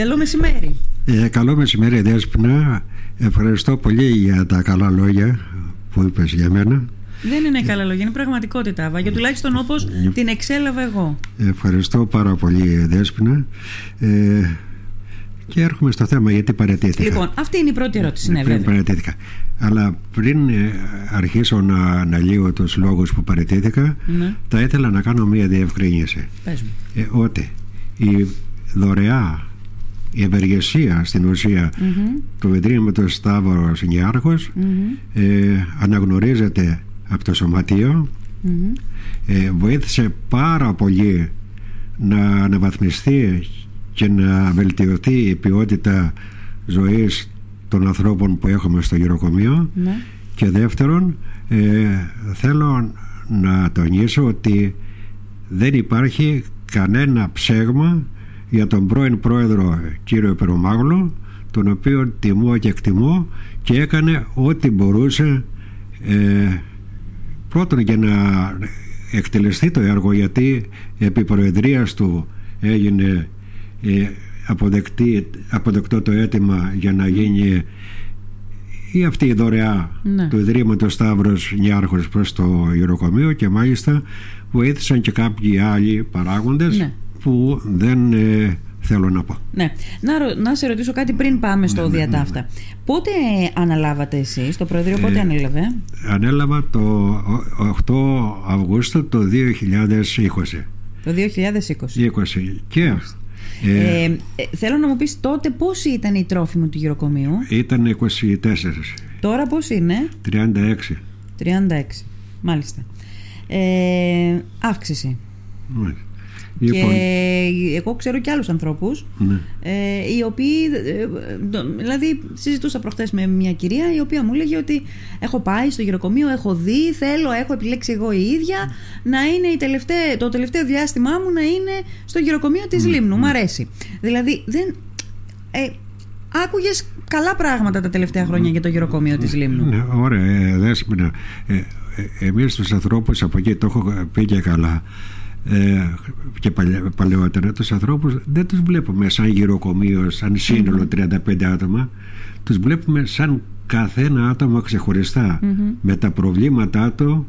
Καλό μεσημέρι. Ε, καλό μεσημέρι, Δέσποινα. Ευχαριστώ πολύ για τα καλά λόγια που είπες για μένα. Δεν είναι καλά λόγια, είναι πραγματικότητα, Άβα. Για τουλάχιστον όπως την εξέλαβα εγώ. Ευχαριστώ πάρα πολύ, Δέσποινα. Ε, και έρχομαι στο θέμα γιατί παρατήθηκα. Λοιπόν, αυτή είναι η πρώτη ερώτηση. Ναι, πριν παρατήθηκα. Αλλά πριν ε, αρχίσω να αναλύω τους λόγους που παρατήθηκα, ναι. θα ήθελα να κάνω μία διευκρίνηση. Πες μου. Ε, ότι η δωρεά η ευεργεσία στην ουσία mm-hmm. του Ιδρύματος Σταύρος Νιάρχος ε, αναγνωρίζεται από το Σωματείο ε, βοήθησε πάρα πολύ να αναβαθμιστεί και να βελτιωθεί η ποιότητα ζωής των ανθρώπων που έχουμε στο γυροκομείο ναι. και δεύτερον ε, θέλω να τονίσω ότι δεν υπάρχει κανένα ψέγμα για τον πρώην πρόεδρο κύριο Περομάγλου τον οποίο τιμώ και εκτιμώ και έκανε ό,τι μπορούσε ε, πρώτον για να εκτελεστεί το έργο γιατί επί προεδρίας του έγινε ε, αποδεκτή, αποδεκτό το αίτημα για να γίνει ή αυτή η δωρεά ναι. του Ιδρύματος Σταύρος Νιάρχος προς το Ιεροκομείο και μάλιστα βοήθησαν και κάποιοι άλλοι παράγοντες ναι. Που δεν ε, θέλω να πω. Ναι. Να, να σε ρωτήσω κάτι πριν πάμε στο ναι, ναι, ναι διατάφτα. Ναι. Πότε αναλάβατε εσείς, το Προεδρείο πότε ε, ανέλαβε; Ανέλαβα το 8 Αυγούστου το 2020. Το 2020. 20. Και ε, ε, θέλω να μου πεις τότε πώς ήταν η τρόφιμο του γυροκομείου; Ήταν 24. Τώρα πώς είναι; 36. 36. Μάλιστα. Ε, αύξηση. Μάλιστα. Λοιπόν. Και εγώ ξέρω και άλλους ανθρώπους ναι. ε, οι οποίοι ε, δηλαδή συζητούσα προχτές με μια κυρία η οποία μου έλεγε ότι έχω πάει στο γυροκομείο, έχω δει, θέλω, έχω επιλέξει εγώ η ίδια να είναι η τελευταία, το τελευταίο διάστημά μου να είναι στο γυροκομείο της ναι. Λίμνου, μου αρέσει δηλαδή δεν ε, άκουγες καλά πράγματα τα τελευταία χρόνια για το γυροκομείο της Λίμνου ναι, Ωραία, ε, δέσμενα ε, ε, εμείς τους ανθρώπους από εκεί το έχω πει και καλά ε, και παλαιότερα τους ανθρώπους δεν τους βλέπουμε σαν γυροκομείο σαν σύνολο 35 άτομα τους βλέπουμε σαν καθένα άτομο με τα προβλήματά του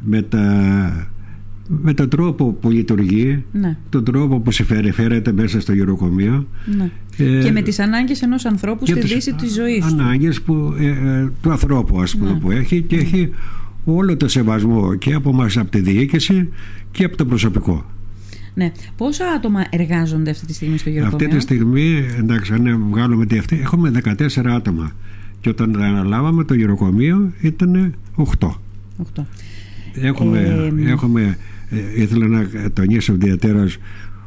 με τα με τον τρόπο που λειτουργεί, ναι. τον τρόπο που συμπεριφέρεται μέσα στο γυροκομείο. Ναι. Ε, και με τις ανάγκες ενός ανθρώπου στη δύση της ζωής ανάγκες που, ε, ε, του ανθρώπου ας πούμε, ναι. που έχει και έχει όλο το σεβασμό και από μας από τη διοίκηση και από το προσωπικό. Ναι. Πόσα άτομα εργάζονται αυτή τη στιγμή στο γεροκομείο; Αυτή τη στιγμή, εντάξει, αν βγάλουμε τη αυτή, έχουμε 14 άτομα. Και όταν αναλάβαμε το γεροκομείο ήταν 8. 8. Έχουμε, ε, έχουμε ε, ήθελα να τονίσω ιδιαίτερα,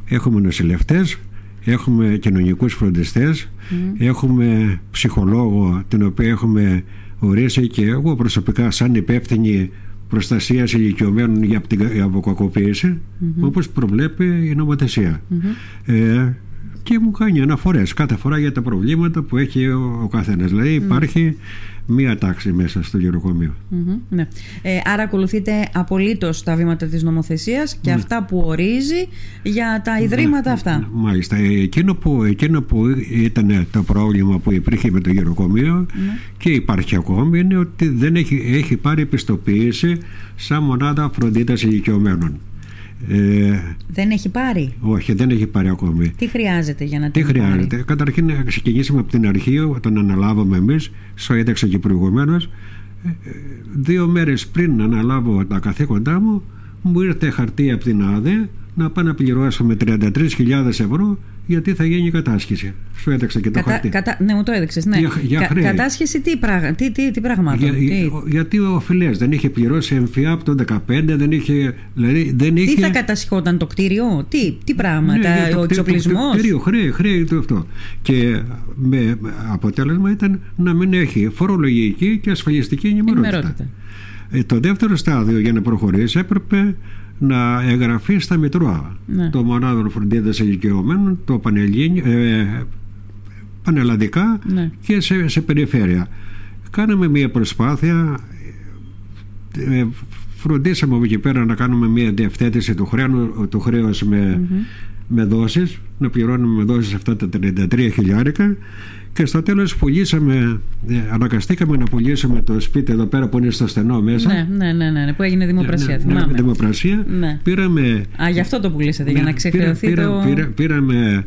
έχουμε νοσηλευτές, έχουμε κοινωνικούς φροντιστές, έχουμε ψυχολόγο, την οποία έχουμε ορίσει και εγώ προσωπικά σαν υπεύθυνη προστασίας ηλικιωμένων για την αποκακοποίηση, mm-hmm. όπως προβλέπει η νομοθεσία. Ε, και μου κάνει αναφορές κάθε φορά για τα προβλήματα που έχει ο, ο καθένας. Δηλαδή υπάρχει μία τάξη μέσα στο γεροκομείο. ναι. ε, άρα ακολουθείτε απολύτως τα βήματα της νομοθεσίας και ναι. αυτά που ορίζει για τα ναι, ιδρύματα ναι, αυτά. Μάλιστα. Εκείνο που, εκείνο που ήταν το πρόβλημα που υπήρχε με το γεροκομείο και υπάρχει ακόμη είναι ότι δεν έχει, έχει πάρει επιστοποίηση σαν μονάδα φροντίδας ηλικιωμένων. Ε, δεν έχει πάρει; Όχι, δεν έχει πάρει ακόμη. Τι χρειάζεται για να Τι χρειάζεται. Πάρει; Καταρχήν, να ξεκινήσουμε από την αρχή, όταν αναλάβαμε εμείς, στο έδειξα και προηγουμένως, ε, δύο μέρες πριν αναλάβω τα καθήκοντά μου, μου ήρθε χαρτί από την ΑΔΕ να πάω να πληρώσω με 33.000 ευρώ γιατί θα γίνει κατάσχεση. Σου έδειξα και το κατα, χαρτί. Κατα, ναι, μου το έδειξε. Ναι. Για, για Κα, κατάσχεση τι, πράγμα, τι, τι, τι πραγμάτων. Για, τι... Γιατί ο Φιλές δεν είχε πληρώσει εμφυά από το 2015, δεν είχε. Δηλαδή, δεν είχε... Τι θα κατασχόταν το κτίριο, τι, τι πράγματα, ναι, ο εξοπλισμός; Το, το, κτίριο, χρέη, χρέη το αυτό. Και με αποτέλεσμα ήταν να μην έχει φορολογική και ασφαλιστική ενημερότητα. Ε, το δεύτερο στάδιο για να προχωρήσει έπρεπε να εγγραφεί στα Μητρώα ναι. το μονάδων φροντίδας ηλικιωμένων, το ε, πανελλαδικά ναι. και σε, σε περιφέρεια. Κάναμε μια προσπάθεια, ε, φροντίσαμε από εκεί πέρα να κάνουμε μια διευθέτηση του, χρέου, του χρέους με, με δόσεις, να πληρώνουμε με δόσεις αυτά τα 33 χιλιάρικα και στο τέλος πουλήσαμε, ε, αναγκαστήκαμε να πουλήσουμε το σπίτι εδώ πέρα που είναι στο στενό μέσα. Ναι, ναι, ναι, ναι, ναι που έγινε δημοπρασία. Ναι, ναι, δημοπρασία. Ναι. Πήραμε, Α, γι' αυτό το πουλήσατε, για να πήρα, ξεχρεωθεί πήρα, το... πήρα, πήραμε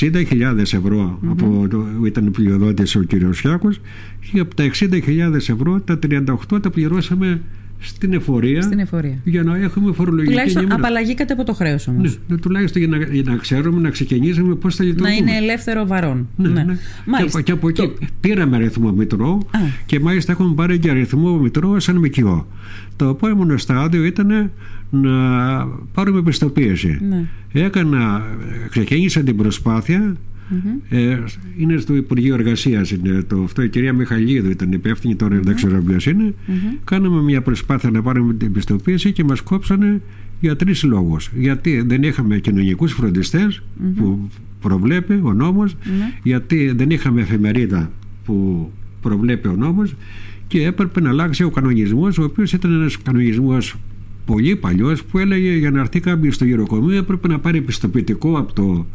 60.000 ευρώ από το, ήταν πλειοδότης ο κύριος Φιάκος και από τα 60.000 ευρώ τα 38 τα πληρώσαμε στην εφορία, Στην εφορία. για να έχουμε φορολογική Τουλάχιστον ενημέρωση. απαλλαγήκατε από το χρέος όμως. Ναι, ναι, τουλάχιστον για να, για να ξέρουμε, να ξεκινήσουμε πώς θα Να λειτουργούμε. είναι ελεύθερο βαρών. Ναι, ναι. Και, Μάλιστα. από, και από εκεί Το- πήραμε αριθμό μητρό Α. και μάλιστα έχουμε πάρει και αριθμό μητρό σαν μικιό. Το επόμενο στάδιο ήταν να πάρουμε πιστοποίηση. Ναι. Έκανα, ξεκίνησα την προσπάθεια ε, είναι στο Υπουργείο Εργασίας. Το, αυτό η κυρία Μιχαλίδου ήταν υπεύθυνη, τώρα δεν ξέρω ποιος είναι. Κάναμε μια προσπάθεια να πάρουμε την πιστοποίηση και μας κόψανε για τρεις λόγους. Γιατί δεν είχαμε κοινωνικούς φροντιστές που προβλέπει ο νόμος, γιατί δεν είχαμε εφημερίδα που προβλέπει ο νόμος και έπρεπε να αλλάξει ο κανονισμός, ο οποίος ήταν ένας κανονισμός πολύ παλιός που έλεγε για να έρθει κάποιος στο γυροκομείο έπρεπε να πάρει πιστοποιητικό από το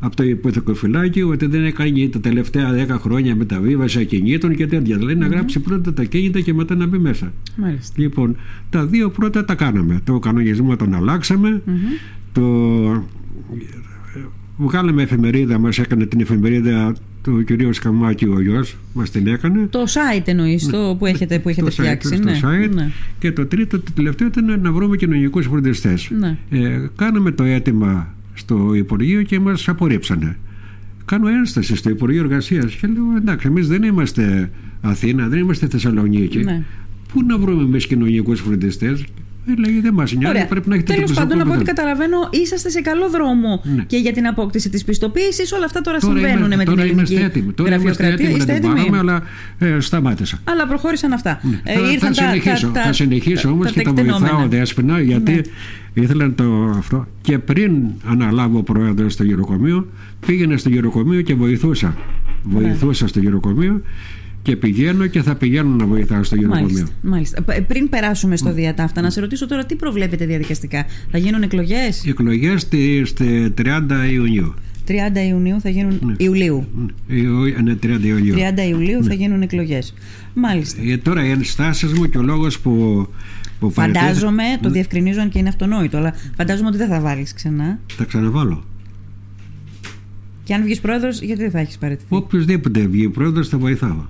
από το υποθεκοφυλάκιο ότι δεν έκανε τα τελευταία 10 χρόνια μεταβίβαση ακινήτων και τέτοια. Δηλαδή να γράψει πρώτα τα ακίνητα και μετά να μπει μέσα. Μάλιστα. Λοιπόν, τα δύο πρώτα τα κάναμε. Το κανονισμό τον αλλάξαμε. Το βγάλαμε εφημερίδα, μας έκανε την εφημερίδα του κυρίου Σκαμάκη ο γιος, μας την έκανε. Το site εννοείς, το που έχετε, που έχετε Το site, φτιάξει. στο ναι. site. ναι. Και το τρίτο, το τελευταίο ήταν να βρούμε κοινωνικούς φροντιστές. Ναι. Ε, κάναμε το αίτημα στο Υπουργείο και μας απορρίψανε. Κάνω ένσταση στο Υπουργείο Εργασίας και λέω: Εντάξει, εμείς δεν είμαστε Αθήνα, δεν είμαστε Θεσσαλονίκη. Ναι. Πού να βρούμε εμείς κοινωνικούς φροντιστές; Ε, λέει: Δεν μας νοιάζει, Ωραία. πρέπει να έχετε Τέλος το πάντων, από ό,τι προσωπικό καταλαβαίνω, είσαστε σε καλό δρόμο Ναι. και για την απόκτηση της πιστοποίησης. Όλα αυτά τώρα, Τώρα συμβαίνουν είμαι- με την τώρα ελληνική είμαστε έτοιμοι. Τώρα είμαστε γραφειοκρατία. έτοιμοι να Είστε την έτοιμοι; πάρουμε, αλλά ε, σταμάτησα. Αλλά προχώρησαν αυτά. Ε, θα, ήρθαν θα τα- συνεχίσω, τα- θα συνεχίσω τα- όμως τα και τα τεκτενόμενα. βοηθάω δέσποινα γιατί Ναι. ήθελα το αυτό και πριν αναλάβω ο πρόεδρος στο γυροκομείο πήγαινα στο γυροκομείο και βοηθούσα βοηθούσα στο γυροκομείο και πηγαίνω και θα πηγαίνω να βοηθάω στο γυροκομείο Μάλιστα, μάλιστα. Π- Πριν περάσουμε στο διατάφτα, να σε ρωτήσω τώρα τι προβλέπετε διαδικαστικά; Θα γίνουν εκλογές; Οι εκλογές στη, στη 30 Ιουνίου 30 Ιουνίου θα γίνουν. Ιουλίου. Ε, Ναι, 30 Ιουλίου 30 Ιουλίου θα γίνουν εκλογές. Μάλιστα. Ε, τώρα οι ενστάσεις μου και ο λόγος που, που Φαντάζομαι, παραιτήθη- το διευκρινίζω αν και είναι αυτονόητο, αλλά φαντάζομαι ότι δεν θα βάλεις ξανά. Θα ξαναβάλω Και αν βγεις πρόεδρος, γιατί δεν θα έχεις παραιτηθεί; Οποιοςδήποτε βγει πρόεδρος θα βοηθάω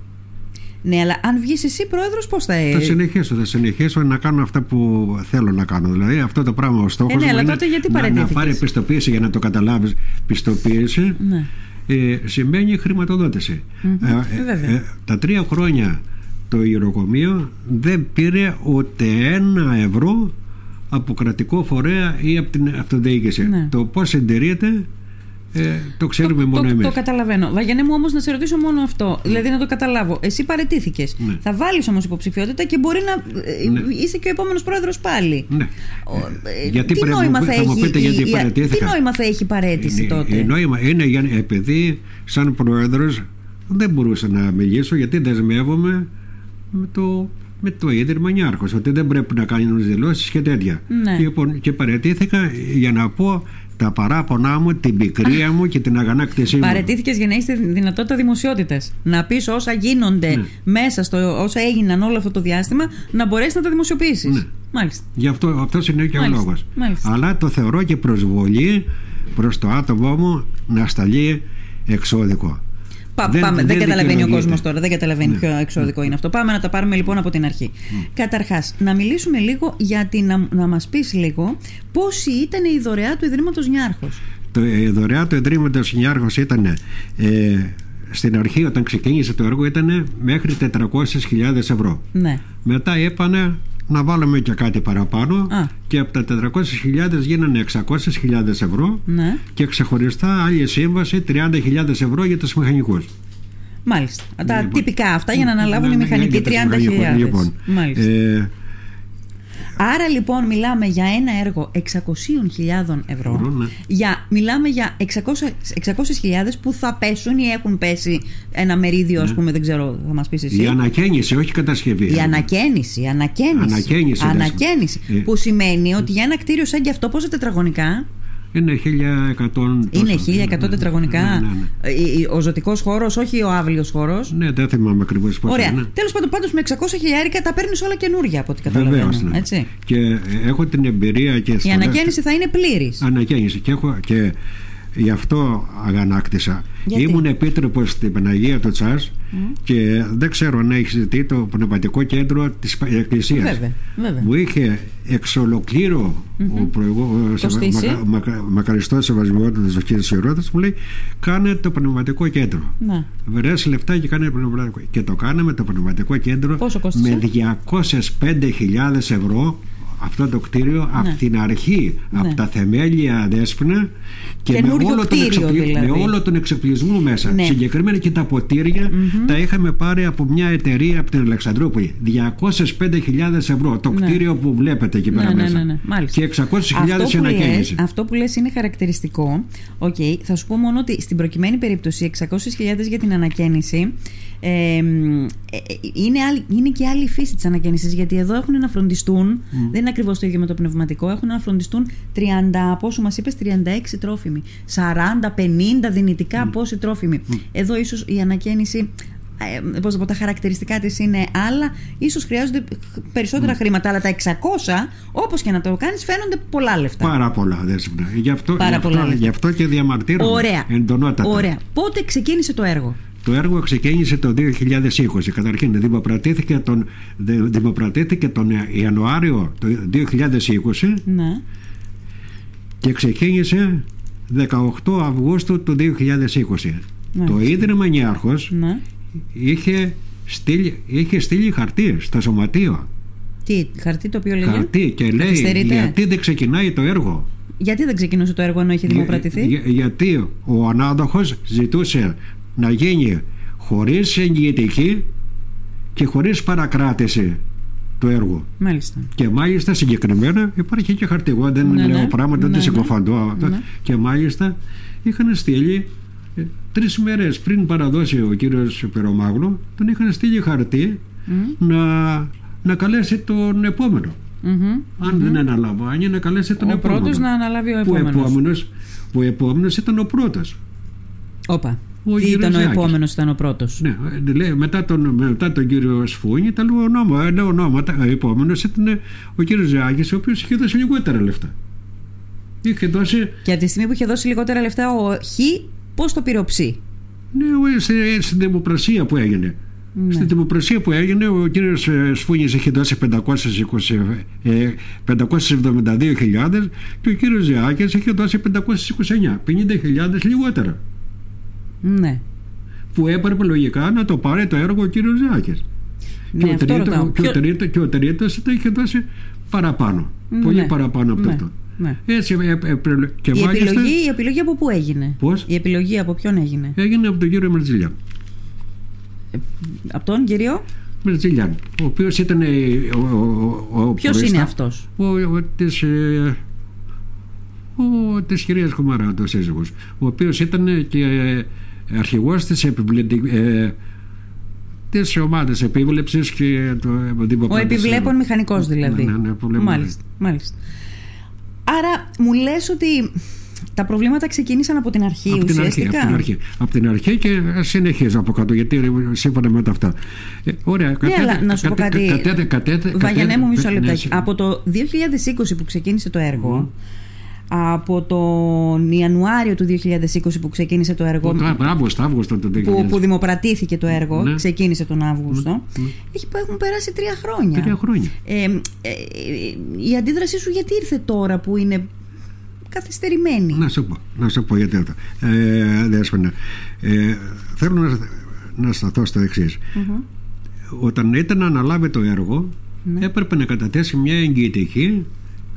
Ναι, αλλά αν βγεις εσύ πρόεδρος, πώς θα. Θα συνεχίσω, θα συνεχίσω να κάνω αυτά που θέλω να κάνω. Δηλαδή αυτό το πράγμα ο στόχος Ε, ναι, μου αλλά είναι τότε γιατί να, να παραιτήθηκες; πάρει πιστοποίηση για να το καταλάβεις πιστοποίηση Ναι. ε, σημαίνει χρηματοδότηση. Ε, βέβαια. ε, τα τρία χρόνια το ιεροκομείο δεν πήρε ούτε ένα ευρώ από κρατικό φορέα ή από την αυτοδιοίκηση. Ναι. Το πώς συντηρείται ε, το ξέρουμε μόνο το, εμείς. το καταλαβαίνω. Βαγιανέ μου όμως να σε ρωτήσω μόνο αυτό. Δηλαδή να το καταλάβω. Εσύ παρετήθηκες. Ναι. Θα βάλεις όμως υποψηφιότητα και μπορεί να. ε, Ναι. Είσαι και ο επόμενος πρόεδρος πάλι. Ναι. Ο, ε, γιατί τι πρέπει να νόημα μου- θα, θα μου έχει πείτε η- γιατί η- παραιτήθηκα. Τι νόημα θα έχει η παρέτηση Είναι- τότε; είναι νόημα είναι για, επειδή σαν πρόεδρος δεν μπορούσα να μιλήσω γιατί δεσμεύομαι με το, με το Ίδρυμα Νιάρχος ότι δεν πρέπει να κάνουν δηλώσεις και τέτοια. Ναι. Λοιπόν, και παρετήθηκα για να πω τα παράπονά μου, την πικρία μου και την αγανάκτησή μου. Παρετήθηκες για να έχεις τη δυνατότητα δημοσιότητας. Να πεις όσα γίνονται Ναι. μέσα στο όσα έγιναν όλο αυτό το διάστημα, να μπορέσεις να τα δημοσιοποιήσεις. Ναι. Μάλιστα. Γι' αυτό αυτός είναι και Μάλιστα, ο λόγος. μάλιστα. Αλλά το θεωρώ και προσβολή προς το άτομό μου να σταλεί εξώδικο. Πα, Δεν- πάμε, δεν, δεν καταλαβαίνει ο δικαιολογείται. κόσμος τώρα, δεν καταλαβαίνει Ναι. ποιο εξώδικο είναι αυτό. Πάμε να τα πάρουμε λοιπόν από την αρχή. Καταρχάς, να μιλήσουμε λίγο για την. να, να μας πεις λίγο πόση ήταν η δωρεά του Ιδρύματος Νιάρχος. Το η δωρεά του Ιδρύματος Νιάρχος ήταν ε, στην αρχή όταν ξεκίνησε το έργο ήταν μέχρι 400.000 ευρώ. Ναι. Μετά είπανε να βάλουμε και κάτι παραπάνω Α. και από τα 400.000 γίνανε 600.000 ευρώ ναι. και ξεχωριστά άλλη σύμβαση 30.000 ευρώ για τους μηχανικούς. Μάλιστα. Τα Λοιπόν, τυπικά αυτά για να αναλάβουν οι ναι, μηχανικοί για τους 30.000. μηχανικούς, Λοιπόν, Μάλιστα. ε, Άρα λοιπόν μιλάμε για ένα έργο 600.000 ευρώ. Ευρώ, ναι. Για, μιλάμε για 600 600.000 που θα πέσουν ή έχουν πέσει ένα μερίδιο, ας πούμε, δεν ξέρω, θα μας πεις εσύ. Ναι. η ανακαίνιση, όχι η κατασκευή. Η ανακαίνιση, η ανακαίνιση. Ανακαίνιση, ανακαίνιση Ε. που σημαίνει ότι για ένα κτίριο σαν και αυτό, πόσα τετραγωνικά; Είναι 1100. Είναι 1100 τετραγωνικά. Ναι, ναι, ναι. Ε, Ο ζωτικός χώρος, όχι ο άβλιος χώρος. Ναι, δεν θυμάμαι ακριβώς πώς Ωραία. είναι. Τέλος πάντων, πάντως με 600 χιλιάρικα τα παίρνεις όλα καινούργια από ό,τι καταλαβαίνω. Βεβαίως. Ναι. Έτσι. Και ε, έχω την εμπειρία και Η στο ανακαίνιση θα είναι πλήρης. Ανακαίνιση. Και, έχω, και γι' αυτό αγανάκτησα. Γιατί; Ήμουν επίτροπος στην Παναγία του Τσάς και δεν ξέρω αν έχεις δει το πνευματικό κέντρο της Εκκλησίας. Βέβαια, βέβαια. Μου είχε εξ ολοκλήρω ο προηγούμενος Κοστίσει. μακα, μακα, μακαριστός σεβασμιότητας ο κ. Σιρώτας μου λέει κάνε το πνευματικό κέντρο Ναι. Βρες λεφτά και κάνε πνευματικό και το κάναμε το πνευματικό κέντρο Πόσο κόστισε; με 205.000 ευρώ αυτό το κτίριο από την αρχή, από τα θεμέλια δέσποινα και με Καινούριο όλο, τον κτίριο, δηλαδή. με όλο τον εξοπλισμό μέσα. Ναι. Συγκεκριμένα και τα ποτηρια τα είχαμε πάρει από μια εταιρεία από την Αλεξανδρούπολη. 205.000 ευρώ το κτίριο που βλέπετε εκεί πέρα Ναι, ναι, μέσα. ναι, ναι. Μάλιστα. Και 600.000 Αυτό που, λες, ανακαίνιση. αυτό που λες είναι χαρακτηριστικό. Οκ, θα σου πω μόνο ότι στην προκειμένη περίπτωση 600.000 για την ανακαίνιση ε, μ, ε, ε, είναι, άλλη, είναι και άλλη φύση της ανακαίνισης γιατί εδώ έχουν να φροντιστούν δεν είναι ακριβώς το ίδιο με το πνευματικό έχουν να φροντιστούν 30 πόσο μας είπες 36 τρόφιμοι 40, 50 δυνητικά πόσοι τρόφιμοι εδώ ίσως η ανακαίνιση ε, πώς να πω, τα χαρακτηριστικά της είναι άλλα ίσως χρειάζονται περισσότερα χρήματα αλλά τα 600 όπως και να το κάνεις φαίνονται πολλά λεφτά Πάρα πολλά δέσποινα. Γι' αυτό, Πάρα γι αυτό, πολλά λεφτά. γι' αυτό και διαμαρτύρομαι Ωραία. εντονότατα. Ωραία. Πότε ξεκίνησε το έργο; Το έργο ξεκίνησε το 2020. Καταρχήν δημοπρατήθηκε τον, δη- δημοπρατήθηκε τον Ιανουάριο του 2020 Ναι. και ξεκίνησε 18 Αυγούστου του 2020. Το Ίδρυμα Νιάρχος ναι. είχε στείλει, είχε στείλει χαρτί στο σωματείο. Τι, χαρτί το οποίο λέγε. Χαρτί και λέει Καθυστερείτε; γιατί δεν ξεκινάει το έργο; Γιατί δεν ξεκινούσε το έργο ενώ είχε δημοπρατηθεί; Για- γιατί ο ανάδοχος ζητούσε να γίνει χωρίς εγγυητική και χωρίς παρακράτηση το έργο. Μάλιστα. Και μάλιστα συγκεκριμένα υπάρχει και χαρτί. Εγώ δεν Ναι, λέω ναι. πράγματα, Ναι, δεν ναι. συκοφαντώ. αυτό. Ναι. Και μάλιστα είχαν στείλει ε, τρεις μέρες πριν παραδώσει ο κύριος Περομάγλου, τον είχαν στείλει χαρτί να, να καλέσει τον επόμενο. Μμμ. Αν δεν αναλαμβάνει, να καλέσει τον Ο επόμενο. πρώτος να αναλάβει ο Που επόμενος. επόμενος, που επόμενος ήταν ο πρώτος. Όπα. Ο Τι ήταν ο Γεροζάκης. επόμενος, ήταν ο πρώτος; Ναι, ε, λέει, μετά, τον, μετά τον κύριο Σφούνη τα λέω ονόμα, ε, λέω ονόματα. Ο επόμενος ήταν ο κύριος Ζάκη, ο οποίος είχε δώσει λιγότερα λεφτά. Είχε δώσει. Και από τη στιγμή που είχε δώσει λιγότερα λεφτά ο Χ, πώς το πήρε ο Ψ; Ναι, ο- στη- στην δημοπρασία που έγινε. Ναι. Στην δημοπρασία που έγινε, ο κύριος Σφούνης είχε δώσει 520, ε, 572.000 και ο κύριος Ζάκη είχε δώσει 529, 50.000 λιγότερα. Ναι. Που έπρεπε λογικά να το πάρει το έργο ο κύριος Ζάκης. Ναι, και, ο αυτό τρίτο, ρωτάω. και, ο Ποιο- τρίτο, και ο τρίτος το είχε δώσει παραπάνω. Πολύ Ναι. παραπάνω από Ναι. αυτό. Ναι. Έτσι, ε, ε, ε, και Η μάλιστα επιλογή, η επιλογή από πού έγινε; Πώς; Η επιλογή από ποιον έγινε; έγινε από τον κύριο Μερτζιλιάν. Από τον κύριο; Μερτζιλιάν, ο οποίος ήταν ε, ο, ο, ο, Ποιος προϊστά- είναι αυτός; Ο, ο, της, ε, ο, της κυρίας Χουμαρά, ο σύζυγος, ο οποίος ήταν και ε, αρχηγός της, επιβλητη, ε, της ομάδας επίβλεψης και το Ο δημοπρατησίου. επιβλέπων μηχανικός δηλαδή. Ναι, ναι, ναι, που λέμε. Μάλιστα, μάλιστα. Άρα μου λες ότι τα προβλήματα ξεκίνησαν από την αρχή Από την αρχή, ουσιαστικά; από την αρχή. Από την αρχή και συνεχίζω από κάτω, γιατί ε, σύμφωνα με τα αυτά. Ε, ωραία, Ναι, αλλά να σου πω κάτι. Κατέτε, κατέτε, Βαγιανέ μου, μισό ναι, λεπτάκι. ναι, Από το 2020 που ξεκίνησε το έργο, από τον Ιανουάριο του 2020 που ξεκίνησε το έργο, Το Αύγουστο, Αύγουστο το 2000. που, που δημοπρατήθηκε το έργο, Ναι. ξεκίνησε τον Αύγουστο, έχει, έχουν περάσει τρία χρόνια. Τρία χρόνια. Ε, ε, ε, η αντίδρασή σου γιατί ήρθε τώρα που είναι καθυστερημένη; Να σου πω, να σου πω γιατί αυτό. Ε, Δέσποινα, ε, θέλω να, να σταθώ στο εξής. Όταν ήταν να αναλάβει το έργο, Ναι. έπρεπε να καταθέσει μια εγγυητική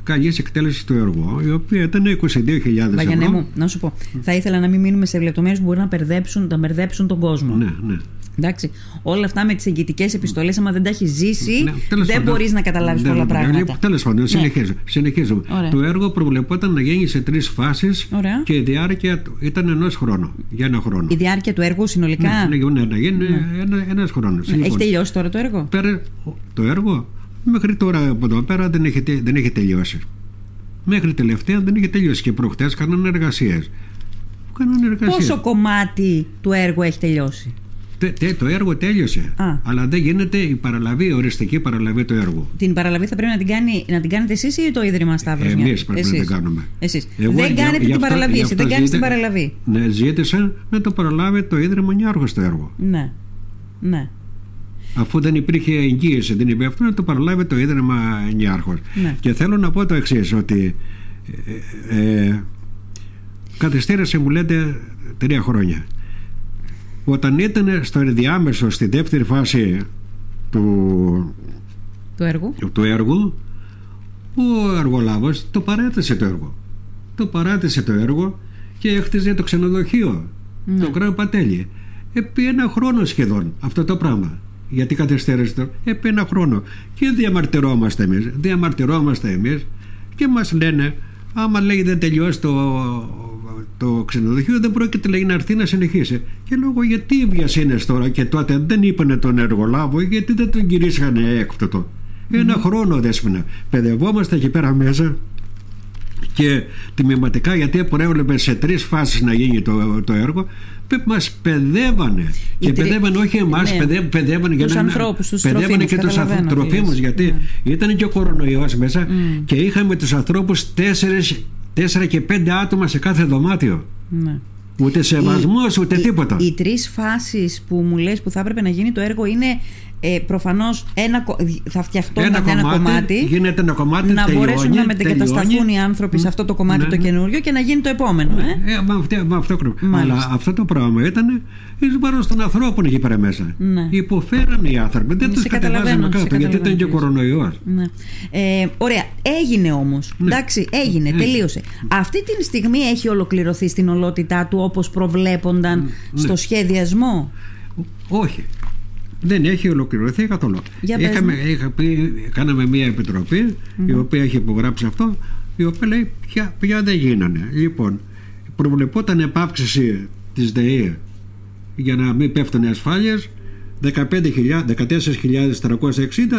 καλής εκτέλεσης του έργου, η οποία ήταν 22.000 Βαγιανέ ευρώ. μου, να σου πω. Θα ήθελα να μην μείνουμε σε λεπτομέρειες που μπορεί να μπερδέψουν, να μπερδέψουν τον κόσμο. Ναι, ναι. Εντάξει, όλα αυτά με τις εγγυητικέ επιστολές, άμα δεν τα έχεις ζήσει, Ναι, τέλος δεν πάντων. μπορείς να καταλάβεις Δεν- πολλά δεν- πράγματα. Τέλος πάντων, συνεχίζω. συνεχίζω. Ωραία. Το έργο προβλεπόταν να γίνει σε τρεις φάσεις Ωραία. και η διάρκεια του ήταν ενός χρόνου. Για ένα χρόνο. Η διάρκεια του έργου συνολικά; Ναι, ναι, ναι, να γίνει ένα, ένας χρόνος. Έχει Λοιπόν, τελειώσει τώρα το έργο; πέρα- το έργο μέχρι τώρα από εδώ πέρα δεν έχει, τε- δεν έχει τελειώσει. μέχρι τελευταία δεν είχε τελειώσει και προχτές κάνανε εργασίες. Πόσο κομμάτι του έργου έχει τελειώσει; το έργο τέλειωσε. Α. Αλλά δεν γίνεται η παραλαβή, η οριστική παραλαβή του έργου. Την παραλαβή θα πρέπει να την, κάνει, να την κάνετε εσείς ή το Ίδρυμα Σταύρος. Εμείς πρέπει εσείς. να την κάνουμε. Εσείς. δεν κάνετε την παραλαβή, εσύ δεν κάνει την παραλαβή. Ναι, ζήτησα να το παραλάβει το Ίδρυμα Νιάρχο το έργο. Ναι. ναι. Αφού δεν υπήρχε εγγύηση, δεν είπε αυτό, να το παραλάβει το Ίδρυμα Νιάρχος. Ναι. Και θέλω να πω το εξής, ότι ε, ε, καθυστέρησε μου λέτε τρία χρόνια. Όταν ήταν στο ενδιάμεσο στη δεύτερη φάση του, του έργου, του έργου ο εργολάβος το παράτησε το έργο. Το παράτησε το έργο και έχτιζε το ξενοδοχείο, ναι. το Grand Πατέλη. Επί ένα χρόνο σχεδόν αυτό το πράγμα. Γιατί καθυστέρησε το. Επί ένα χρόνο. Και διαμαρτυρόμαστε εμείς. Διαμαρτυρόμαστε εμείς και μας λένε, άμα λέει δεν τελειώσει το το ξενοδοχείο δεν πρόκειται λέει, να έρθει να συνεχίσει. Και λόγω γιατί βιασύνες τώρα και τότε δεν είπανε τον εργολάβο γιατί δεν τον κηρύσχανε έκπτωτο. Ένα χρόνο δέσμενα. Παιδευόμαστε εκεί πέρα μέσα και τμηματικά γιατί προέβλεπε σε τρεις φάσεις να γίνει το, το έργο μας παιδεύανε και τρι... παιδεύανε όχι εμάς ναι. παιδεύανε, τους ανθρώπους, τους παιδεύανε και τους ανθρωπίμους γιατί ναι. ήταν και ο κορονοϊός μέσα mm. και είχαμε τους ανθρώπους τέσσερις Τέσσερα και πέντε άτομα σε κάθε δωμάτιο. Ναι. Ούτε σεβασμός, ούτε τίποτα. Οι, οι τρεις φάσεις που μου λες που θα έπρεπε να γίνει το έργο είναι ε, προφανώς θα φτιαχτούν ένα, ένα κομμάτι. Γίνεται ένα κομμάτι. Να τελειώνει, μπορέσουν να μετεγκατασταθούν οι άνθρωποι σε αυτό το κομμάτι ναι, το ναι. καινούριο και να γίνει το επόμενο. Ε. Ε, μα, αυτή, μα αυτό, Αλλά αυτό το πράγμα ήταν εις βάρος των ανθρώπων εκεί πέρα μέσα. Ναι. Υποφέραν οι άνθρωποι. Δεν τους κατεβάζαμε κάτω γιατί ήταν και κορονοϊός. Ναι. Ε, ωραία. Έγινε όμως. Ναι. Εντάξει, έγινε, ναι. τελείωσε. Αυτή τη στιγμή έχει ολοκληρωθεί στην ολότητά του όπως προβλέπονταν ναι. στο σχεδιασμό; Όχι δεν έχει ολοκληρωθεί καθόλου. Είχαμε, είχα πει, κάναμε μια επιτροπή η οποία έχει υπογράψει αυτό η οποία λέει πια, πια δεν γίνανε. Λοιπόν, προβλεπόταν επάυξηση της ΔΕΗ για να μην πέφτουν οι ασφάλειες 14.360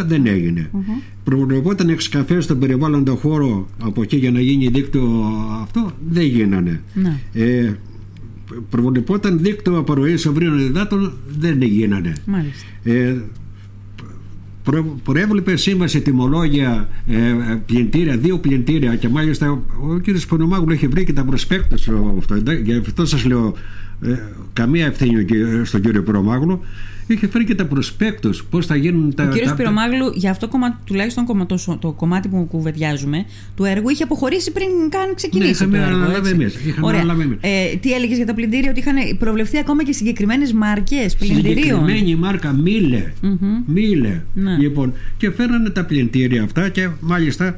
δεν έγινε. Mm-hmm. Προβλεπόταν εξκαφές στον περιβάλλοντο χώρο από εκεί για να γίνει δίκτυο αυτό, δεν γίνανε. Ναι. Ε, προβλεπόταν δίκτυο απορροής αυρίων υδάτων δεν γίνανε. Ε, προ, προέβλεπε σύμβαση τιμολόγια ε, πλυντήρια, δύο πλυντήρια και μάλιστα ο κ. Πονομάγουλο έχει βρει και τα προσπέκτες αυτό. Γι' αυτό σας λέω ε, καμία ευθύνη στον κύριο Πονομάγουλο είχε φέρει και τα προσπέκτου. Πώς θα γίνουν τα. Ο κύριος Πυρομάγλου, για αυτό κομμάτι, τουλάχιστον το, το κομμάτι που κουβεντιάζουμε, του έργου είχε αποχωρήσει πριν καν ξεκινήσει. Ναι, είχαμε αναλάβει εμείς. Ε, τι έλεγες για τα πλυντήρια, ότι είχαν προβλεφθεί ακόμα και συγκεκριμένες μάρκες πλυντηρίων; Συγκεκριμένη μάρκα Μίλε. Mm-hmm. Μίλε. Ναι. Λοιπόν, και φέρανε τα πλυντήρια αυτά και μάλιστα.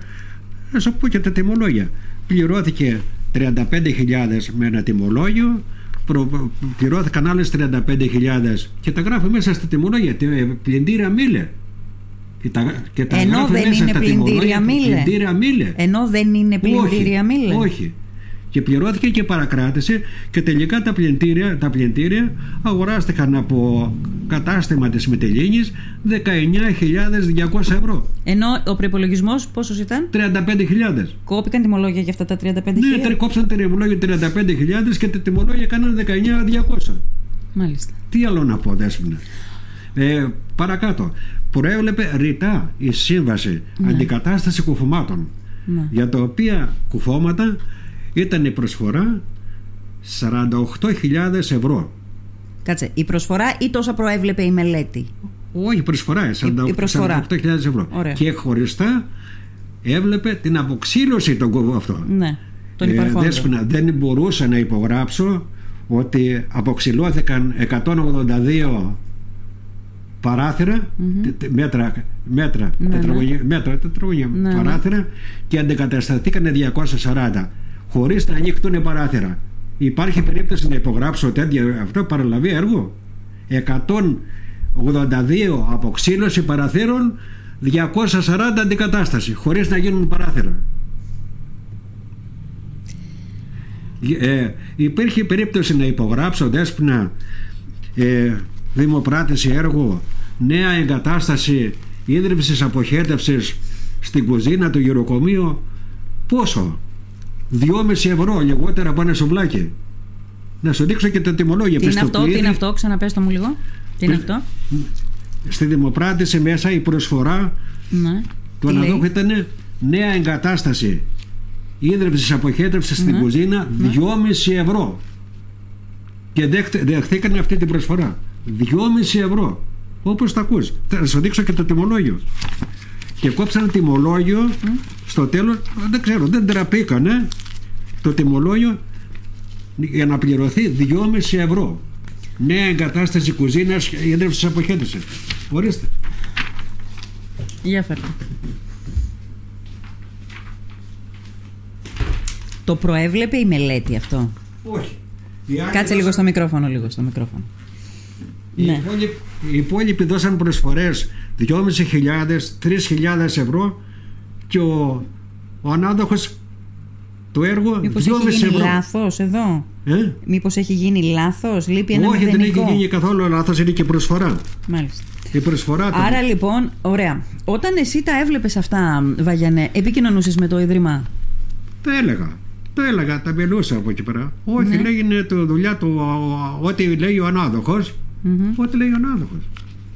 Να σου πω και τα τιμολόγια. Πληρώθηκε 35.000 με ένα τιμολόγιο πληρώθηκαν άλλες 35.000 και τα γράφει μέσα στα τιμολόγια. Πλυντήρια μίλε. Και τα, και τα Ενώ δεν είναι πλυντήρια μίλε. Ενώ δεν είναι πλυντήρια μίλε. Όχι και πληρώθηκε και παρακράτησε και τελικά τα πλυντήρια, τα πλυντήρια αγοράστηκαν από κατάστημα της Μητελίνης 19.200 ευρώ. Ενώ ο προπολογισμό πόσος ήταν; 35.000. Κόπηκαν τιμολόγια για αυτά τα 35.000. Ναι, κόψαν τα τιμολόγια 35.000 και τα τιμολόγια κάνανε 19.200. Μάλιστα. Τι άλλο να πω, Δέσποινα. Ε, παρακάτω. Προέβλεπε ρητά η σύμβαση ναι. αντικατάσταση κουφωμάτων. Ναι. Για τα οποία κουφώματα ήταν η προσφορά 48.000 ευρώ. Κάτσε, η προσφορά ή τόσα προέβλεπε η μελέτη; Όχι, η προσφορά, 48.000 ευρώ. Ωραία. Και χωριστά έβλεπε την αποξήλωση των κόβων αυτό. Ναι, τον ε, δέσποινα, δεν μπορούσα να υπογράψω ότι αποξηλώθηκαν 182 παραθυρα μέτρα, μέτρα, ναι, τετραγωνία, ναι. μέτρα τετραγωνία, ναι, ναι. παράθυρα και αντικατασταθήκαν 240 χωρίς να ανοίχτουν παράθυρα. Υπάρχει περίπτωση να υπογράψω τέτοια αυτό παραλαβή έργο. 182 αποξήλωση παραθύρων 240 αντικατάσταση χωρίς να γίνουν παράθυρα. Ε, υπήρχε περίπτωση να υπογράψω δέσποινα ε, δημοπράτηση έργου νέα εγκατάσταση ίδρυψης αποχέτευσης στην κουζίνα του γυροκομείου Πόσο; 2,5 ευρώ λιγότερα από ένα σουβλάκι. Να σου δείξω και τα τιμολόγια. Τι είναι αυτό, τι είναι αυτό, ξαναπες το μου λίγο. Τι είναι αυτό. Στη δημοπράτηση μέσα η προσφορά Ναι. του Τι λέει; αναδόχου ήταν νέα εγκατάσταση ίδρυψης αποχέτευσης Ναι. στην κουζίνα 2,5 ευρώ. Και δέχτε- δεχθήκανε αυτή την προσφορά. 2,5 ευρώ. Όπως τα ακούς. Θα σου δείξω και το τιμολόγιο. Και κόψανε τιμολόγιο στο τέλος, δεν ξέρω, δεν τραπήκανε το τιμολόγιο για να πληρωθεί 2,5 ευρώ. Νέα εγκατάσταση κουζίνας ίδρυψης αποχέτευσης. Ορίστε. Για φέρτε. Το προέβλεπε η μελέτη αυτό; Όχι. Οι άλλοι Κάτσε λίγο δώσαν- στο μικρόφωνο, λίγο στο μικρόφωνο. Οι, Ναι. υπόλοιποι, οι υπόλοιποι δώσαν προσφορές 2.500, 3.000 ευρώ και ο, ο ανάδοχος του έργου Μήπως 2,5 έχει γίνει ευρώ. λάθος εδώ; Ε; Μήπως έχει γίνει λάθος, λείπει ένα Όχι, δεν μηδενικό. έχει γίνει καθόλου λάθος, είναι και προσφορά. Μάλιστα. Η προσφορά του. Άρα λοιπόν, ωραία. Όταν εσύ τα έβλεπες αυτά, Βαγιανέ, επικοινωνούσες με το Ίδρυμα; Τα έλεγα. Τα έλεγα, τα μιλούσα από εκεί πέρα. Όχι, Ναι. λέγει το δουλειά του, ο- ο- ό,τι λέει ο ανάδοχος, Μμμ. ό,τι λέει ο ανάδοχος.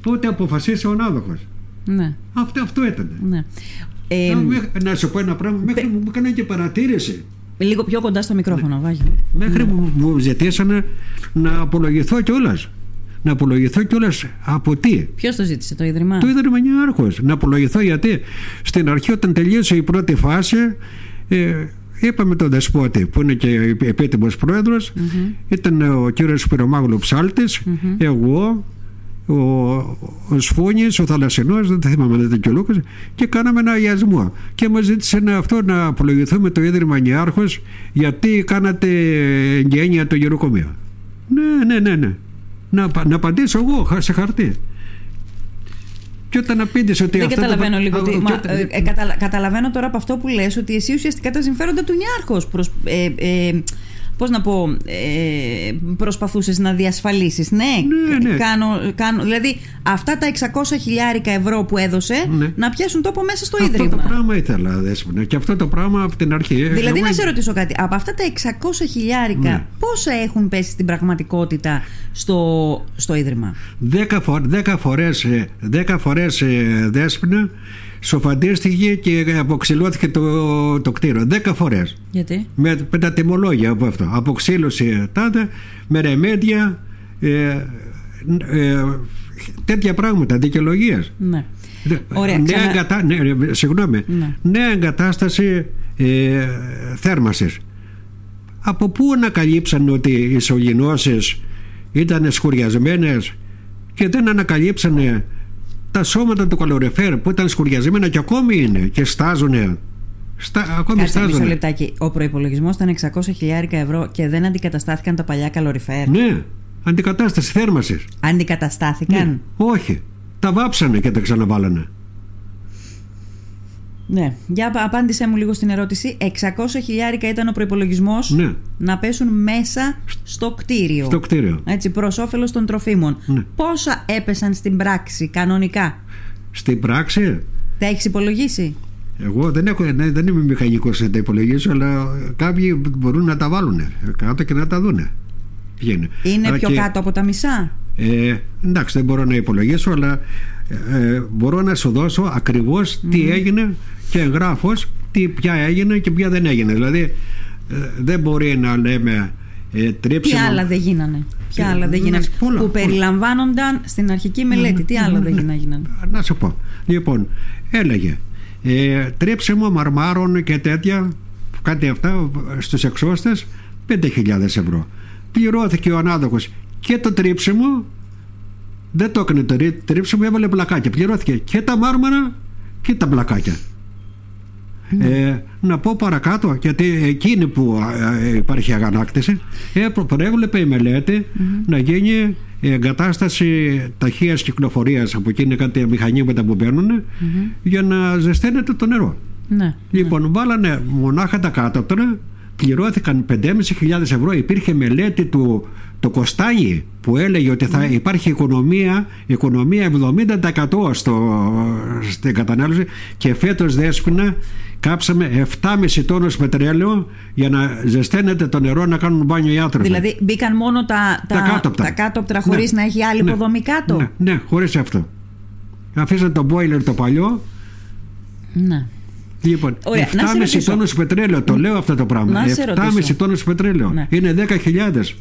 Ό,τι αποφασίσει ο ανάδοχος. Ναι, Αυτό, αυτό ήταν. ναι. Ε, Να, μέ- να σου πω ένα πράγμα, μέχρι μου έκανε και παρατήρηση. λίγο πιο κοντά στο μικρόφωνο, Βάγιο. Μέχρι που μου ζητήσανε να απολογηθώ κιόλας. Να απολογηθώ κιόλας από τι. Ποιος το ζήτησε, το Ίδρυμα; Το Ίδρυμα Νιάρχο. Να απολογηθώ γιατί στην αρχή, όταν τελείωσε η πρώτη φάση, ε, είπαμε τον Δεσπότη, που είναι και επίτιμος πρόεδρος, ήταν ο κύριος Πυρομάγλου Ψάλτης, εγώ, ο, ο Σφούνης, ο Θαλασσινός, δεν θυμάμαι δεν ήταν και ο Λούκας, και κάναμε ένα αγιασμό. Και μας ζήτησε να, αυτό να απολογηθούμε το Ίδρυμα Νιάρχος γιατί κάνατε εγγένεια το γεροκομείο. Ναι, ναι, ναι, ναι. Να, απα- να απαντήσω εγώ χα- σε χαρτί. Και όταν απήντησε ότι Δεν αυτό το- καταλαβαίνω λίγο. Α, τι- και μα, όταν- ε, ε, καταλα- καταλαβαίνω τώρα από αυτό που λες ότι εσύ ουσιαστικά τα συμφέροντα του Νιάρχος προς, ε, ε, πώς να πω ε, προσπαθούσες να διασφαλίσεις ναι, Ναι, ναι. Κάνω, κάνω, δηλαδή αυτά τα 600 χιλιάρικα ευρώ που έδωσε Ναι. να πιάσουν τόπο μέσα στο Αυτό το Ίδρυμα πράγμα ήθελα, Δέσποινα. Και αυτό το πράγμα από την αρχή. Δηλαδή Εγώ- να σε ρωτήσω κάτι Από αυτά τα 600 χιλιάρικα Ναι. Πόσα έχουν πέσει στην πραγματικότητα Στο, στο Ίδρυμα; Δέκα, φο- δέκα φορές, ε, δέκα φορές ε, δέσποινα σοφαντίστηκε και αποξηλώθηκε το, το κτίριο. Δέκα φορές. Γιατί; Με, με τα τιμολόγια από αυτό. Αποξήλωση τάδε, με ρεμέντια, ε, ε, τέτοια πράγματα, δικαιολογίες. Ναι Δε- Ωραία, νέα, ξανα- εγκατα... ναι, ναι, συγγνώμη. Ναι. νέα εγκατάσταση ε, θέρμασης. Από πού ανακαλύψαν ότι οι σωληνώσεις ήταν σκουριασμένες και δεν ανακαλύψανε τα σώματα του καλοριφέρ που ήταν σκουριασμένα και ακόμη είναι και στάζουνε. Στα, ακόμη Κάτσε μισό στάζουνε. λεπτάκι. Ο προπολογισμό ήταν 600 χιλιάρικα ευρώ και δεν αντικαταστάθηκαν τα παλιά καλοριφέρ. Ναι, αντικατάσταση θέρμασης. Αντικαταστάθηκαν; Ναι. Όχι. Τα βάψανε και τα ξαναβάλανε. Ναι. Για απ- απάντησέ μου λίγο στην ερώτηση. 600 χιλιάρικα ήταν ο προπολογισμό Ναι, να πέσουν μέσα στο κτίριο. στο κτίριο. Έτσι, προς όφελος των τροφίμων. Ναι. Πόσα έπεσαν στην πράξη κανονικά; Στην πράξη; Τα έχεις υπολογίσει; Εγώ δεν, έχω, ναι, δεν είμαι μηχανικός να τα υπολογίσω, αλλά κάποιοι μπορούν να τα βάλουν κάτω και να τα δούνε. Ποια Είναι Αλλά πιο και, κάτω από τα μισά; Ε, εντάξει, δεν μπορώ να υπολογίσω, αλλά ε, μπορώ να σου δώσω ακριβώς τι έγινε και εγγράφος τι ποια έγινε και ποια δεν έγινε. Δηλαδή ε, δεν μπορεί να λέμε ε, Τι τρίψιμο. άλλα δεν γίνανε. Ποια Ε, άλλα δεν να γίνανε. σου πω όλα, που όλα. περιλαμβάνονταν στην αρχική μελέτη. Τι άλλα δεν γίνανε. Να σου πω. Λοιπόν, έλεγε ε, τρίψιμο μαρμάρων και τέτοια, κάτι αυτά στους εξώστες 5.000 ευρώ. Πληρώθηκε ο ανάδοχος και το τρίψιμο, δεν το έκανε το ρί- τρίψιμο, έβαλε πλακάκια. Πληρώθηκε και τα μάρμαρα και τα πλακάκια. Ε, να πω παρακάτω, γιατί εκείνη που ε, υπάρχει αγανάκτηση, ε, προ- προέβλεπε η μελετη να γίνει εγκατάσταση ταχείας κυκλοφορίας από εκείνη κάτι μηχανήματα που μπαινουν για να ζεσταίνεται το νερό. Ναι. Λοιπόν, βάλανε μονάχα τα κάτωπτρα, πληρώθηκαν 5.500 ευρώ. Υπήρχε μελέτη του το Κωστάνι που έλεγε ότι θα υπάρχει οικονομία, οικονομία 70% στο, στην κατανάλωση και φέτος δέσποινα κάψαμε 7,5 τόνους πετρέλαιο για να ζεσταίνεται το νερό να κάνουν μπάνιο οι άνθρωποι. Δηλαδή μπήκαν μόνο τα, τα, Τα κάτωπτρα. τα κάτωπτρα χωρίς Ναι. να έχει άλλη Ναι. υποδομή κάτω. Ναι, ναι, χωρίς αυτό. Αφήσαν το boiler το παλιό Ναι. Λοιπόν, Ωραία, να σε 7,5 ρωτήσω. τόνους πετρέλαιο, το λέω αυτό το πράγμα. Να σε 7,5 ρωτήσω. τόνους πετρέλαιο. Ναι. Είναι 10.000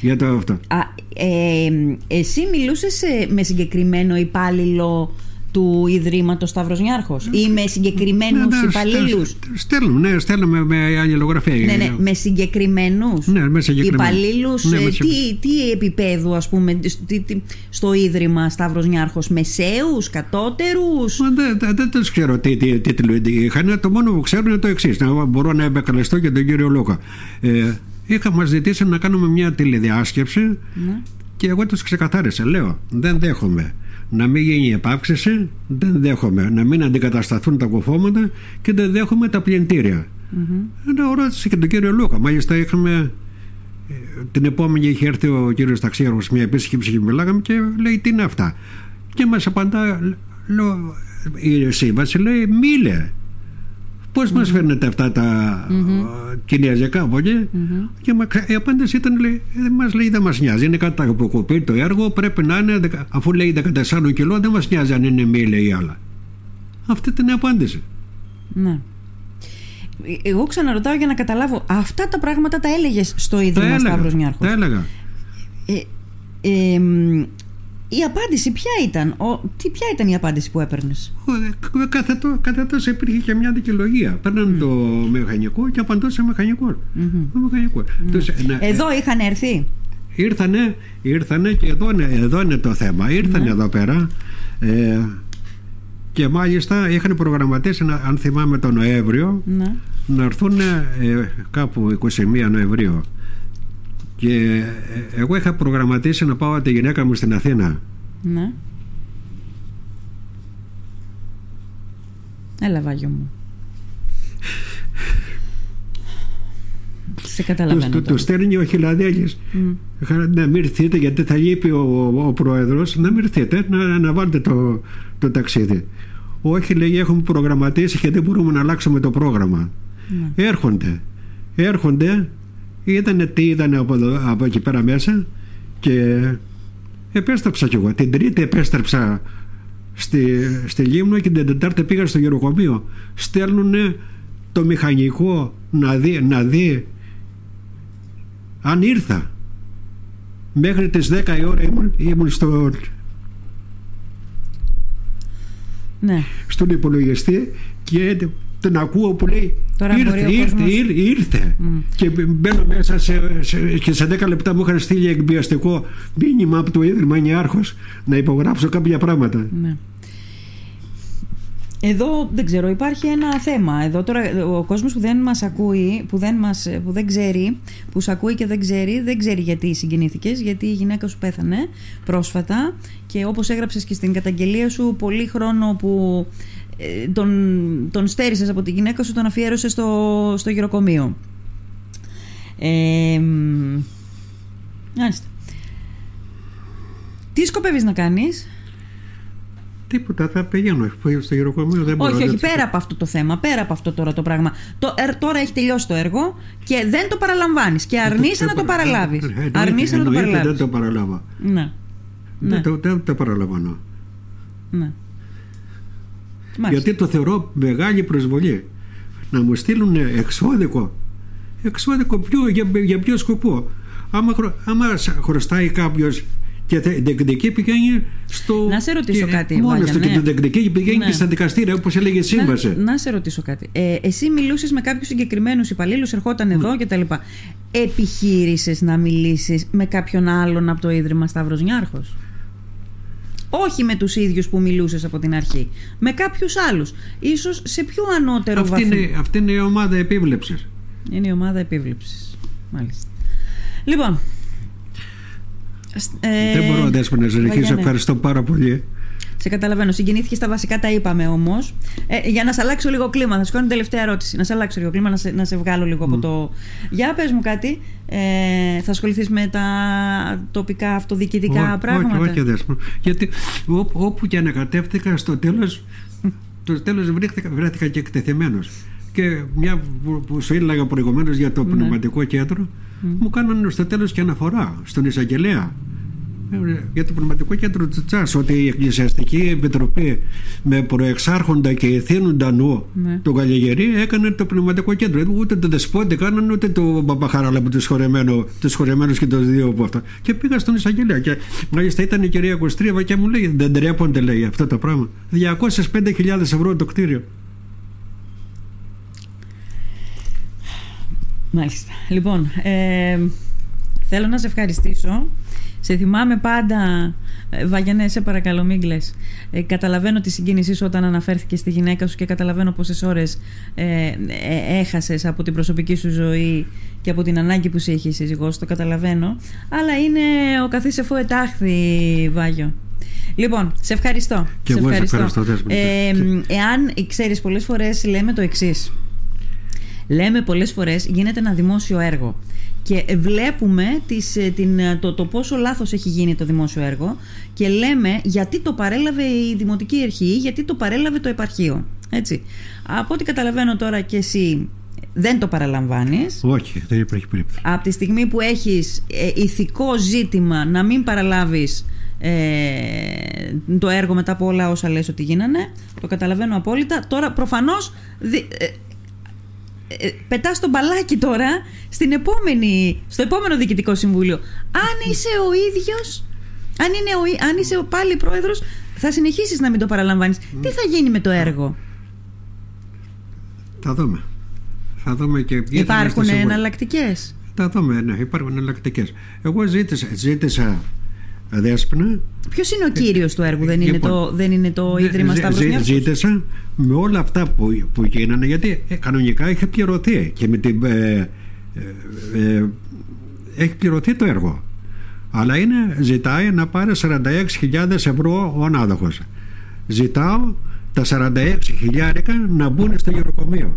για το αυτό. Α, ε, εσύ μιλούσες ε, με συγκεκριμένο υπάλληλο του Ιδρύματος Σταύρος Νιάρχος ή με συγκεκριμένους Ναι, ναι, υπαλλήλους. στε- Στέλνουμε, ναι, στέλνουμε με αλληλογραφία. Ναι, ναι, με συγκεκριμένους Ναι, με συγκεκριμένους. υπαλλήλους. Ναι, ε, με τι, τι επίπεδου, ας πούμε, τι- τι- στο Ίδρυμα Σταύρος Νιάρχος, μεσαίους, κατώτερους; Μα Δεν, δεν, δεν τους ξέρω τι, τι, τι τίτλο είχαν. Το μόνο που ξέρουν είναι το εξής. Να μπορώ να επεκαλεστώ και τον κύριο Λούκα. Ε, είχα μας ζητήσει να κάνουμε μια τηλεδιάσκεψη Ναι. και εγώ τους ξεκαθάρισα. Λέω, δεν δέχομαι να μην γίνει επάυξηση, δεν δέχομαι να μην αντικατασταθούν τα κουφώματα και δεν δέχομαι τα πλυντήρια. Mm-hmm. ρώτησε και τον κύριο Λούκα. Μάλιστα είχαμε ε, την επόμενη είχε έρθει ο κύριος Ταξίαρχος μια επίσκεψη και μιλάγαμε και λέει τι είναι αυτά; Και μας απαντά, λέω, η σύμβαση λέει μίλε. Πώς μας φέρνετε αυτά τα mm κινέζικα από εκεί; Και μα- η απάντηση ήταν λέει, «Ε, μας λέει δεν μας νοιάζει είναι κάτι που κοπεί το έργο πρέπει να είναι δεκα- αφού λέει 14 κιλό δεν μας νοιάζει αν είναι μίλε ή άλλα αυτή ήταν η απάντηση Ναι. Ε, Εγώ ξαναρωτάω για να καταλάβω. Αυτά τα πράγματα τα έλεγες στο τα Ίδρυμα Σταύρος έλεγα, Νιάρχος; τα έλεγα Ε, ε, μ, η απάντηση ποια ήταν, ο, τι, ποια ήταν η απάντηση που έπαιρνες; Ο, ε, Κάθε, τό- κάθε τόσο υπήρχε και μια δικαιολογία. Παίρναν το μηχανικό και απαντούσε μηχανικό. Το μηχανικό. Τους, ε, ναι, Εδώ είχαν έρθει; ήρθανε, ήρθανε και εδώ είναι, εδώ είναι το θέμα. Ήρθανε εδώ πέρα ε, και μάλιστα είχαν προγραμματίσει, να- αν θυμάμαι τον Νοέμβριο, Ναι. να έρθουν ε, κάπου 21 Νοεμβρίου. Και ε, εγώ είχα προγραμματίσει να πάω τη γυναίκα μου στην Αθήνα. Ναι. Έλα Βάγιο μου. Σε Του, καταλαβαίνω του, τώρα. τους στέλνει ο Χιλαδέλης Μμ. Είχα- Να μην έρθετε γιατί θα λείπει ο, ο, ο πρόεδρος Να μην έρθετε να, να βάλετε το, το ταξίδι Όχι λέει έχουμε προγραμματίσει και δεν μπορούμε να αλλάξουμε το πρόγραμμα Ναι. Έρχονται Έρχονται Είδανε τι είδανε από, εδώ- από εκεί πέρα μέσα Και επέστρεψα κι εγώ Την τρίτη επέστρεψα στη, στη Λίμνο και την Τετάρτη πήγα στο γεροκομείο. Στέλνουν το μηχανικό να δει, να δει αν ήρθα. Μέχρι τις 10 η ώρα ήμουν, ήμουν στο, Ναι. στον υπολογιστή και τον ακούω που λέει Τώρα μπορεί ήρθε, ο ήρθε, κόσμος- ήρθε, ήρθε. και μπαίνω μέσα σε, σε- και σε 10 λεπτά μου είχαν στείλει εκβιαστικό μήνυμα από το Ίδρυμα Νιάρχος να υπογράψω κάποια πράγματα. Ναι. Εδώ δεν ξέρω, υπάρχει ένα θέμα. Εδώ τώρα ο κόσμος που δεν μας ακούει, που δεν, μας, που δεν ξέρει, που σε ακούει και δεν ξέρει, δεν ξέρει γιατί συγκινήθηκες, γιατί η γυναίκα σου πέθανε πρόσφατα και όπως έγραψες και στην καταγγελία σου, πολύ χρόνο που ε, τον, τον στέρισες από τη γυναίκα σου, τον αφιέρωσες στο, στο γυροκομείο. Ε, μ, μάλιστα. Τι σκοπεύεις να κάνεις; Τίποτα, θα πηγαίνω στο γεροκομείο. Δεν μπορώ Όχι, όχι, να- πέρα από αυτό το θέμα, πέρα από αυτό τώρα το πράγμα. Το, ε, τώρα έχει τελειώσει το έργο και δεν το παραλαμβάνεις και αρνείσαι να το παραλάβεις. Ε, εννοείται- Αρνείσαι να το εννοείται παραλάβεις. Δεν το παραλάβα. Ναι. Ναι. Δεν, το, δεν το παραλαμβάνω. ναι. Μάλιστα. Γιατί το θεωρώ μεγάλη προσβολή. Να μου στείλουν εξώδικο. Εξώδικο ποιο, για, για ποιο σκοπό. Άμα, χρω- άμα σ- χρωστάει κάποιος και θε- διεκδικεί πηγαίνει στο. Να σε ρωτήσω και, κάτι, Μόνος Βάγια, του ναι. και το διεκδικεί πηγαίνει Ναι. και στα δικαστήρια όπως έλεγε η σύμβαση. Να, να σε ρωτήσω κάτι. Ε, εσύ μιλούσες με κάποιους συγκεκριμένους υπαλλήλους, ερχόταν εδώ κτλ. Επιχείρησες να μιλήσεις με κάποιον άλλον από το ίδρυμα Σταύρος Νιάρχος; Όχι με τους ίδιους που μιλούσες από την αρχή. Με κάποιους άλλους. Ίσως σε πιο ανώτερο Αυτή βαθμό. είναι, αυτή είναι η ομάδα επίβλεψης. Είναι η ομάδα επίβλεψης. Μάλιστα. Λοιπόν. σ- ε, Δεν μπορώ να δέσπω να συνεχίσω. Βαγιανέ. Ευχαριστώ πάρα πολύ. Σε καταλαβαίνω. Συγκινήθηκε στα βασικά, τα είπαμε όμως. Ε, για να σε αλλάξω λίγο κλίμα, θα σου κάνω την τελευταία ερώτηση. Να σε αλλάξω λίγο κλίμα, να σε, να σε βγάλω λίγο από το. Για πες μου κάτι. Ε, θα ασχοληθείς με τα τοπικά αυτοδιοικητικά πράγματα; Όχι, όχι, δέσμο. Γιατί ό, όπου και ανακατεύτηκα, στο τέλο το τέλος βρέθηκα, βρέθηκα και εκτεθειμένος. Και μια που σου έλεγα προηγουμένως για το ναι. πνευματικό κέντρο, μου κάνανε στο τέλος και αναφορά στον εισαγγελέα για το πνευματικό κέντρο του Τσάς ότι η Εκκλησιαστική Επιτροπή με προεξάρχοντα και ηθήνοντα νου ναι. τον Καλλιεγερή έκανε το πνευματικό κέντρο. Ούτε το Δεσπότη κάνανε ούτε το Παπαχαράλα που τους χωρεμένους και τους δύο από αυτά. Και πήγα στον εισαγγελέα και μάλιστα ήταν η κυρία Κωστρίβα και μου λέει δεν τρέπονται λέει αυτό το πράγμα. 205.000 ευρώ το κτίριο Μάλιστα. Λοιπόν, ε, θέλω να σε ευχαριστήσω σε θυμάμαι πάντα, ε, Βαγιανέ, σε παρακαλώ μην κλαις. Ε, καταλαβαίνω τη συγκίνησή σου όταν αναφέρθηκε στη γυναίκα σου και καταλαβαίνω πόσες ώρες ε, ε, έχασες από την προσωπική σου ζωή και από την ανάγκη που σε έχει η σύζυγός, το καταλαβαίνω. Αλλά είναι ο καθής εφού ετάχθη, Βάγιο. Λοιπόν, σε ευχαριστώ. Και σε εγώ ευχαριστώ. σε ευχαριστώ. Ε, εάν ξέρεις πολλές φορές λέμε το εξής. Λέμε πολλές φορές γίνεται ένα δημόσιο έργο και βλέπουμε τις, ε, την, ε, το, το πόσο λάθος έχει γίνει το δημόσιο έργο και λέμε γιατί το παρέλαβε η Δημοτική Αρχή, γιατί το παρέλαβε το επαρχείο. Έτσι. Από ό,τι καταλαβαίνω τώρα και εσύ δεν το παραλαμβάνεις. Όχι, δεν υπάρχει περίπτωση. Από τη στιγμή που έχεις ε, ηθικό ζήτημα να μην παραλάβεις το έργο μετά από όλα όσα λες ότι γίνανε, το καταλαβαίνω απόλυτα. Τώρα προφανώς ε, πετάς το μπαλάκι τώρα στην επόμενη, στο επόμενο διοικητικό συμβούλιο. Αν είσαι ο ίδιος, αν, είναι ο, αν είσαι ο πάλι πρόεδρος, θα συνεχίσεις να μην το παραλαμβάνεις. Τι θα γίνει με το έργο; Θα δούμε. Θα δούμε και Υπάρχουν εναλλακτικές; Θα δούμε, ναι, υπάρχουν εναλλακτικές. Εγώ ζήτησα, ζήτησα Δέσποινα. Ποιος είναι ο κύριος του έργου, δεν είναι, λοιπόν, το, δεν είναι το Ίδρυμα Σταύρος Ζήτησα με όλα αυτά που, που γίνανε, γιατί ε, κανονικά είχε πληρωθεί και με την, ε, ε, ε, έχει πληρωθεί το έργο. Αλλά είναι, ζητάει να πάρει 46.000 ευρώ ο ανάδοχος. Ζητάω τα 46.000 να μπουν στο γεροκομείο.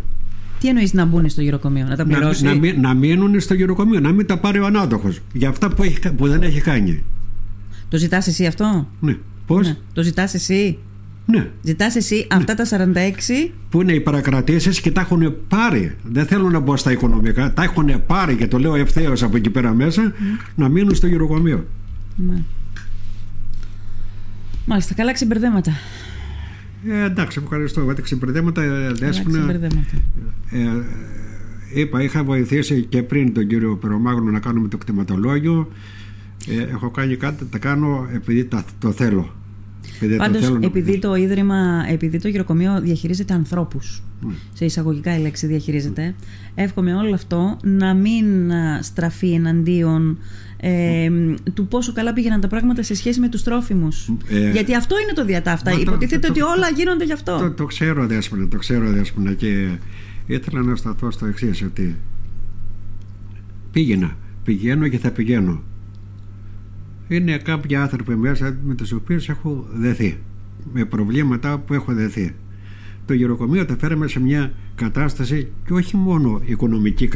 Τι εννοείς να μπουν στο γεροκομείο, να τα πληρώσει; Να, να, να μείνουν στο γεροκομείο, να μην τα πάρει ο ανάδοχος για αυτά που, έχει, που δεν έχει κάνει. Το ζητάς εσύ αυτό; Ναι. Πώς; Ναι. Το ζητάς εσύ; Ναι. Ζητάς εσύ ναι. αυτά τα 46. Που είναι οι παρακρατήσει και τα έχουν πάρει. Δεν θέλω να μπω στα οικονομικά. Τα έχουν πάρει και το λέω ευθέως από εκεί πέρα μέσα να μείνουν στο γυροκομείο. Ναι. Μάλιστα, καλά ξεμπερδέματα. Ε, εντάξει, ευχαριστώ. Βάτε ξεμπερδέματα. Ε, Ε, ε, είπα, είχα βοηθήσει και πριν τον κύριο Περομάγνου να κάνουμε το κτηματολόγιο. Ε, έχω κάνει κάτι, τα κάνω επειδή το θέλω. Επειδή Πάντως, το θέλω επειδή το Ίδρυμα, επειδή το γυροκομείο διαχειρίζεται ανθρώπους, ναι. σε εισαγωγικά η λέξη διαχειρίζεται, εύχομαι όλο αυτό να μην στραφεί εναντίον ε, του πόσο καλά πήγαιναν τα πράγματα σε σχέση με τους τρόφιμους. Ε, Γιατί αυτό είναι το διατάφτα. Υποτίθεται ότι όλα γίνονται γι' αυτό. Το, το ξέρω, Δέσποινα, το ξέρω, Δέσποινα και ήθελα να σταθώ στο εξής ότι πήγαινα, πηγαίνω και θα πηγαίνω είναι κάποιοι άνθρωποι μέσα με τους οποίους έχω δεθεί με προβλήματα που έχω δεθεί. Το γεροκομείο τα φέραμε σε μια κατάσταση και όχι μόνο οικονομική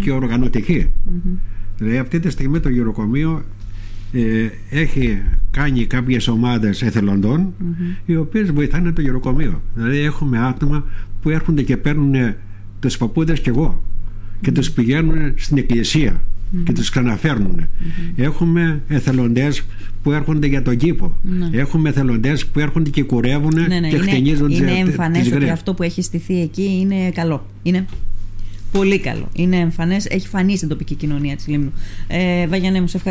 και οργανωτική. Δηλαδή αυτή τη στιγμή το γεροκομείο ε, έχει κάνει κάποιες ομάδες εθελοντών οι οποίες βοηθάνε το γεροκομείο δηλαδή έχουμε άτομα που έρχονται και παίρνουν τους παππούδες και εγώ και τους πηγαίνουν στην εκκλησία και τους ξαναφέρνουν. Έχουμε εθελοντές που έρχονται για τον κήπο. Ναι. Έχουμε εθελοντές που έρχονται και κουρεύουν ναι, ναι, και χτενίζουν Είναι, είναι εμφανές ότι αυτό που έχει στηθεί εκεί είναι καλό. Είναι πολύ καλό. Είναι εμφανές, έχει φανεί στην τοπική κοινωνία της Λίμνου. Ε, Βαγιανέ μου, σε ευχαριστώ.